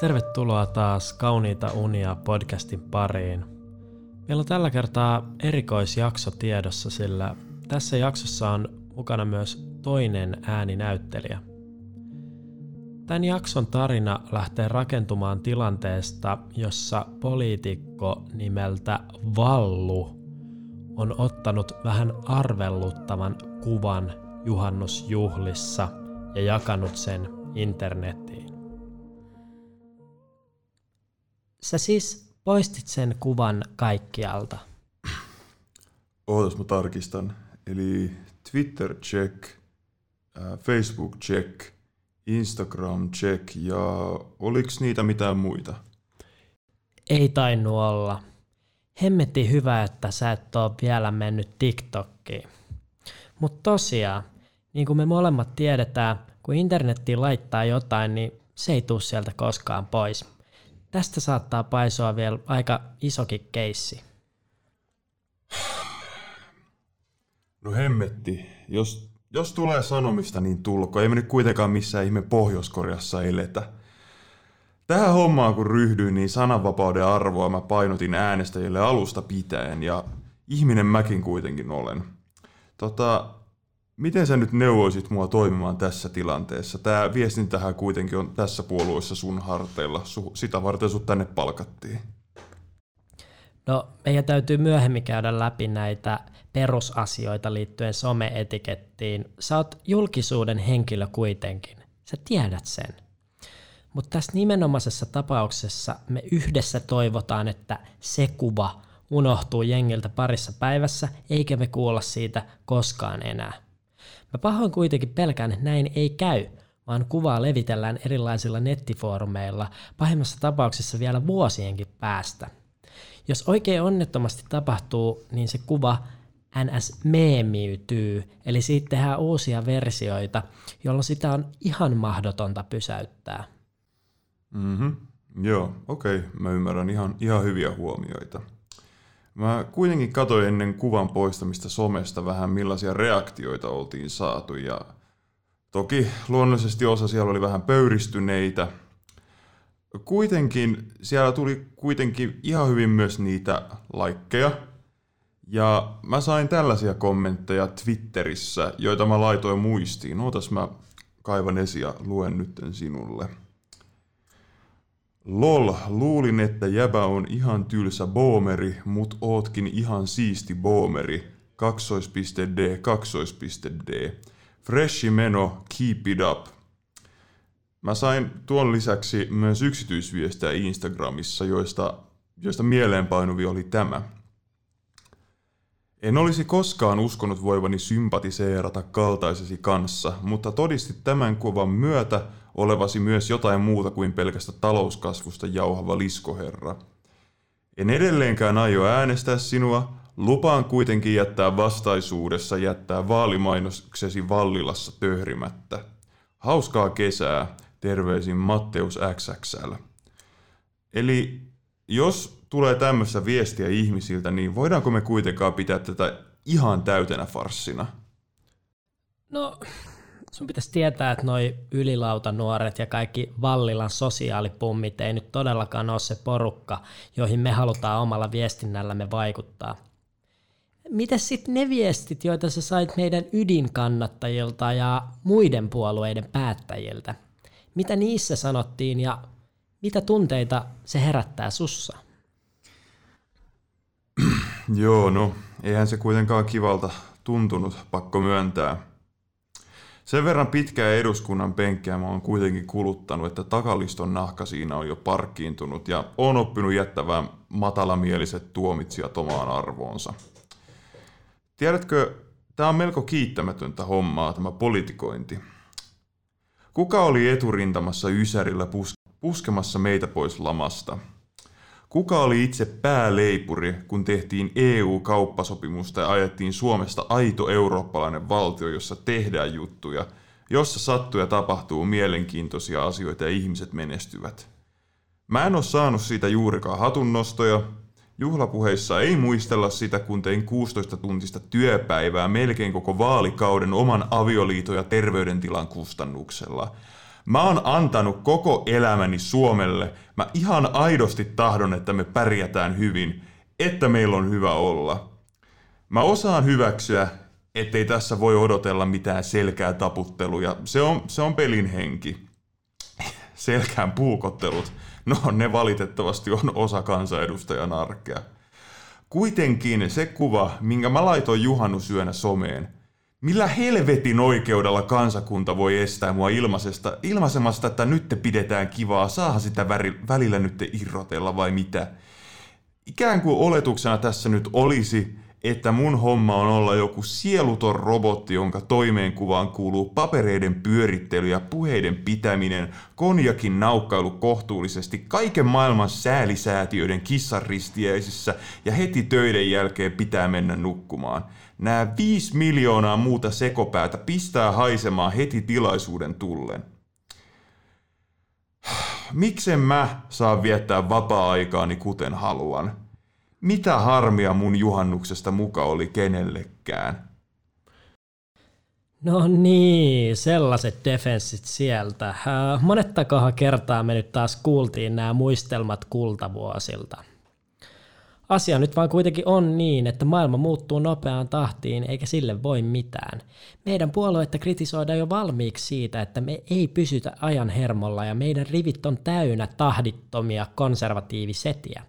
Tervetuloa taas Kauniita unia podcastin pariin. Meillä on tällä kertaa erikoisjakso tiedossa, sillä tässä jaksossa on mukana myös toinen ääninäyttelijä. Tämän jakson tarina lähtee rakentumaan tilanteesta, jossa poliitikko nimeltä Vallu on ottanut vähän arvelluttavan kuvan juhannusjuhlissa ja jakanut sen internetiin. Sä siis poistit sen kuvan kaikkialta. Ootas mä tarkistan. Eli Twitter check, äh, Facebook check, Instagram check ja oliks niitä mitään muita? Ei tainnut olla. Hemmetti hyvä, että sä et oo vielä mennyt TikTokkiin. Mutta tosiaan, niin kuin me molemmat tiedetään, kun internettiin laittaa jotain, niin se ei tule sieltä koskaan pois. Tästä saattaa paisua vielä aika isokin keissi. No hemmetti, jos, jos tulee sanomista, niin tulko. Ei me nyt kuitenkaan missään ihme Pohjois-Koreassa eletä. Tähän hommaan kun ryhdyin, niin sananvapauden arvoa mä painotin äänestäjille alusta pitäen, ja ihminen mäkin kuitenkin olen. Tota, miten sä nyt neuvoisit mua toimimaan tässä tilanteessa? Tämä viestintähän kuitenkin on tässä puolueessa sun harteilla. Sitä varten sut tänne palkattiin. No, meidän täytyy myöhemmin käydä läpi näitä perusasioita liittyen some-etikettiin. Sä oot julkisuuden henkilö kuitenkin. Sä tiedät sen. Mutta tässä nimenomaisessa tapauksessa me yhdessä toivotaan, että se kuva unohtuu jengiltä parissa päivässä, eikä me kuulla siitä koskaan enää. Mä pahoin kuitenkin pelkään, että näin ei käy, vaan kuvaa levitellään erilaisilla nettifoorumeilla, pahimmassa tapauksessa vielä vuosienkin päästä. Jos oikein onnettomasti tapahtuu, niin se kuva NS meemiytyy, eli siitä tehdään uusia versioita, jolloin sitä on ihan mahdotonta pysäyttää. Mhm, joo, okei, okay. mä ymmärrän ihan, ihan hyviä huomioita. Mä kuitenkin katsoin ennen kuvan poistamista somesta vähän millaisia reaktioita oltiin saatu ja toki luonnollisesti osa siellä oli vähän pöyristyneitä. Kuitenkin siellä tuli kuitenkin ihan hyvin myös niitä laikkeja. Ja mä sain tällaisia kommentteja Twitterissä, joita mä laitoin muistiin. Ootas mä kaivan esiin ja luen nytten sinulle. Lol, luulin, että jäbä on ihan tylsä boomeri, mut ootkin ihan siisti boomeri. Kaksoispiste D, kaksoispiste D. Freshi meno, keep it up. Mä sain tuon lisäksi myös yksityisviestejä Instagramissa, joista, joista mieleenpainuvi oli tämä. En olisi koskaan uskonut voivani sympatiseerata kaltaisesi kanssa, mutta todistit tämän kuvan myötä – olevasi myös jotain muuta kuin pelkästä talouskasvusta jauhava liskoherra. En edelleenkään aio äänestää sinua, lupaan kuitenkin jättää vastaisuudessa jättää vaalimainoksesi Vallilassa töhrimättä. Hauskaa kesää, terveisin Matteus XXL. Eli jos tulee tämmöistä viestiä ihmisiltä, niin voidaanko me kuitenkaan pitää tätä ihan täytenä farssina? No, sun pitäisi tietää, että noi nuoret ja kaikki Vallilan sosiaalipummit ei nyt todellakaan ole se porukka, joihin me halutaan omalla viestinnällämme vaikuttaa. Miten sitten ne viestit, joita sä sait meidän ydinkannattajilta ja muiden puolueiden päättäjiltä? Mitä niissä sanottiin ja mitä tunteita se herättää sussa? Joo, no eihän se kuitenkaan kivalta tuntunut, pakko myöntää. Sen verran pitkää eduskunnan penkkiä mä oon kuitenkin kuluttanut, että takaliston nahka siinä on jo parkkiintunut ja on oppinut jättämään matalamieliset tuomitsijat omaan arvoonsa. Tiedätkö, tämä on melko kiittämätöntä hommaa, tämä politikointi. Kuka oli eturintamassa Ysärillä puskemassa meitä pois lamasta – Kuka oli itse pääleipuri, kun tehtiin EU-kauppasopimusta ja ajettiin Suomesta aito eurooppalainen valtio, jossa tehdään juttuja, jossa sattuu ja tapahtuu mielenkiintoisia asioita ja ihmiset menestyvät? Mä en oo saanut siitä juurikaan hatunnostoja. Juhlapuheissa ei muistella sitä, kun tein 16 tuntista työpäivää melkein koko vaalikauden oman avioliiton ja terveydentilan kustannuksella – Mä oon antanut koko elämäni Suomelle. Mä ihan aidosti tahdon, että me pärjätään hyvin, että meillä on hyvä olla. Mä osaan hyväksyä, ettei tässä voi odotella mitään selkää taputteluja. Se on, se on pelin henki. Selkään puukottelut, no ne valitettavasti on osa kansanedustajan arkea. Kuitenkin se kuva, minkä mä laitoin juhannusyönä someen, millä helvetin oikeudella kansakunta voi estää mua ilmaisesta, ilmaisemasta, että nyt te pidetään kivaa, saahan sitä välillä nyt te irrotella vai mitä? Ikään kuin oletuksena tässä nyt olisi, että mun homma on olla joku sieluton robotti, jonka toimeenkuvaan kuuluu papereiden pyörittely ja puheiden pitäminen, konjakin naukkailu kohtuullisesti, kaiken maailman säälisäätiöiden kissaristiäisissä ja heti töiden jälkeen pitää mennä nukkumaan. Nämä viisi miljoonaa muuta sekopäätä pistää haisemaan heti tilaisuuden tullen. Miksen mä saa viettää vapaa-aikaani kuten haluan? Mitä harmia mun juhannuksesta muka oli kenellekään? No niin, sellaiset defenssit sieltä. Monettakohan kertaa me nyt taas kuultiin nämä muistelmat kultavuosilta. Asia nyt vaan kuitenkin on niin, että maailma muuttuu nopeaan tahtiin eikä sille voi mitään. Meidän puolueetta kritisoidaan jo valmiiksi siitä, että me ei pysytä ajan hermolla ja meidän rivit on täynnä tahdittomia konservatiivisetiä.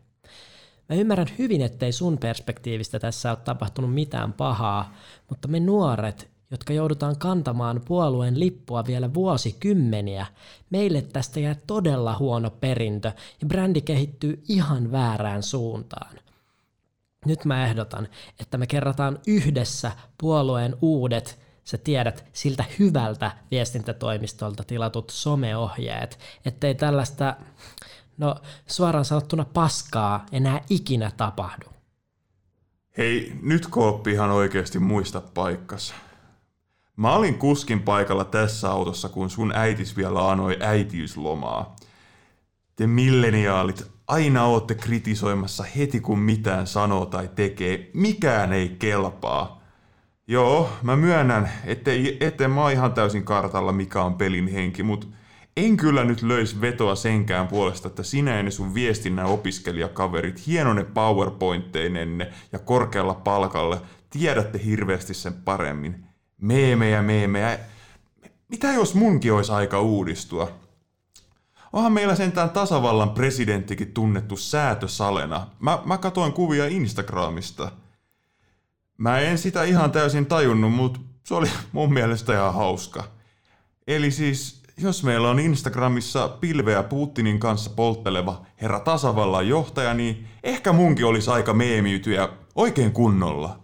Mä ymmärrän hyvin, ettei sun perspektiivistä tässä ole tapahtunut mitään pahaa, mutta me nuoret, jotka joudutaan kantamaan puolueen lippua vielä vuosikymmeniä, meille tästä jää todella huono perintö ja brändi kehittyy ihan väärään suuntaan. Nyt mä ehdotan, että me kerrataan yhdessä puolueen uudet, sä tiedät, siltä hyvältä viestintätoimistolta tilatut someohjeet, ettei tällaista no suoraan sanottuna paskaa enää ikinä tapahdu. Hei, nyt kooppi ihan oikeasti muista paikkas. Mä olin kuskin paikalla tässä autossa, kun sun äitis vielä anoi äitiyslomaa. Te milleniaalit aina ootte kritisoimassa heti kun mitään sanoo tai tekee. Mikään ei kelpaa. Joo, mä myönnän, ettei, ettei mä ihan täysin kartalla mikä on pelin henki, mutta en kyllä nyt löisi vetoa senkään puolesta, että sinä ja ne sun viestinnän opiskelijakaverit hienone powerpointteinenne ja korkealla palkalla tiedätte hirveästi sen paremmin. Meemejä, meemejä. Mitä jos munkin olisi aika uudistua? Onhan meillä sentään tasavallan presidenttikin tunnettu säätösalena. Mä, mä katoin kuvia Instagramista. Mä en sitä ihan täysin tajunnut, mutta se oli mun mielestä ihan hauska. Eli siis jos meillä on Instagramissa pilveä Putinin kanssa poltteleva herra tasavallan johtaja, niin ehkä munkin olisi aika meemiytyä oikein kunnolla.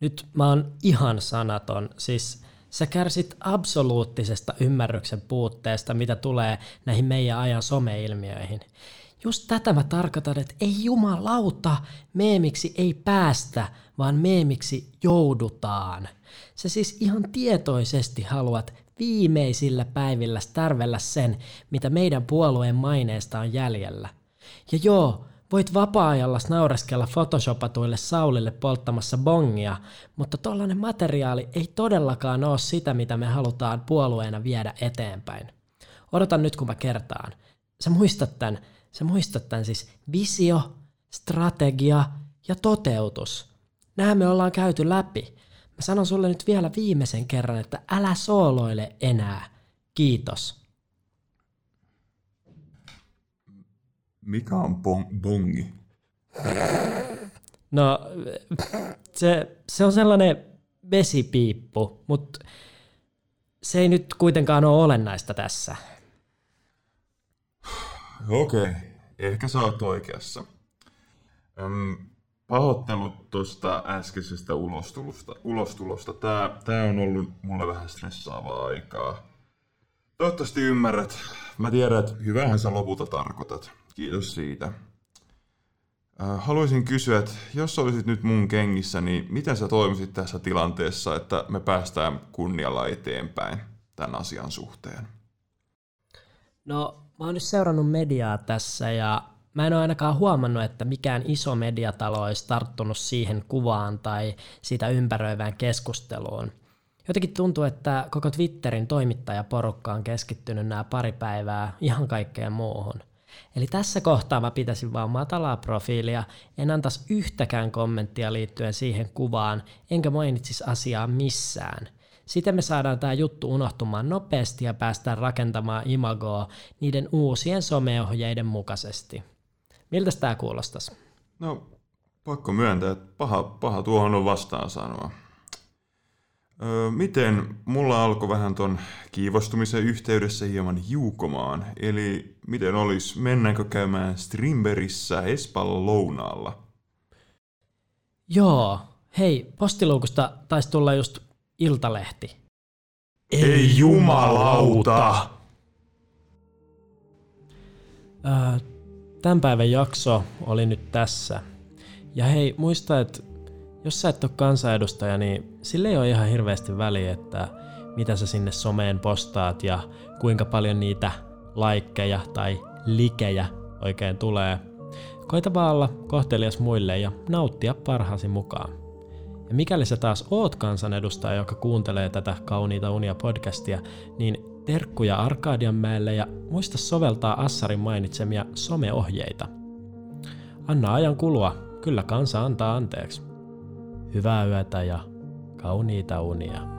Nyt mä oon ihan sanaton. Siis sä kärsit absoluuttisesta ymmärryksen puutteesta, mitä tulee näihin meidän ajan someilmiöihin. Just tätä mä tarkoitan, että ei jumalauta, meemiksi ei päästä, vaan meemiksi joudutaan. Sä siis ihan tietoisesti haluat viimeisillä päivillä tärvellä sen, mitä meidän puolueen maineesta on jäljellä. Ja joo, voit vapaa-ajalla naureskella photoshopatuille Saulille polttamassa bongia, mutta tollainen materiaali ei todellakaan ole sitä, mitä me halutaan puolueena viedä eteenpäin. Odotan nyt, kun mä kertaan. Sä muistat tämän, sä muistat tämän siis visio, strategia ja toteutus. Nämä me ollaan käyty läpi. Mä sanon sulle nyt vielä viimeisen kerran, että älä sooloile enää. Kiitos. Mikä on bong- bongi? No, se, se on sellainen vesipiippu, mutta se ei nyt kuitenkaan ole olennaista tässä. Okei, okay. ehkä sä oot oikeassa. Öm, Pahoittelut tuosta äskeisestä ulostulosta. ulostulosta. Tää, tää on ollut mulle vähän stressaavaa aikaa. Toivottavasti ymmärrät. Mä tiedän, että hyvähän sä lopulta tarkoitat. Kiitos siitä. Äh, haluaisin kysyä, että jos olisit nyt mun kengissä, niin miten sä toimisit tässä tilanteessa, että me päästään kunnialla eteenpäin tämän asian suhteen? No, mä oon nyt seurannut mediaa tässä ja mä en ole ainakaan huomannut, että mikään iso mediatalo olisi tarttunut siihen kuvaan tai sitä ympäröivään keskusteluun. Jotenkin tuntuu, että koko Twitterin toimittajaporukka on keskittynyt nämä pari päivää ihan kaikkeen muuhun. Eli tässä kohtaa mä pitäisin vaan matalaa profiilia, en antaisi yhtäkään kommenttia liittyen siihen kuvaan, enkä mainitsisi asiaa missään. Siten me saadaan tämä juttu unohtumaan nopeasti ja päästään rakentamaan imagoa niiden uusien someohjeiden mukaisesti. Miltä tämä kuulostaisi? No, pakko myöntää, että paha, paha tuohon on vastaan sanoa. Öö, miten mulla alkoi vähän ton kiivostumisen yhteydessä hieman juukomaan, eli miten olisi, mennäänkö käymään Strimberissä Espalla lounaalla? Joo, hei, postiluukusta taisi tulla just iltalehti. Ei jumalauta! Öö, tämän päivän jakso oli nyt tässä. Ja hei, muista, että jos sä et ole kansanedustaja, niin sille ei ole ihan hirveästi väliä, että mitä sä sinne someen postaat ja kuinka paljon niitä laikkeja tai likejä oikein tulee. Koita vaan olla kohtelias muille ja nauttia parhaasi mukaan. Ja mikäli sä taas oot kansanedustaja, joka kuuntelee tätä Kauniita unia podcastia, niin terkkuja Arkadianmäelle ja muista soveltaa Assarin mainitsemia someohjeita. Anna ajan kulua, kyllä kansa antaa anteeksi. Hyvää yötä ja kauniita unia.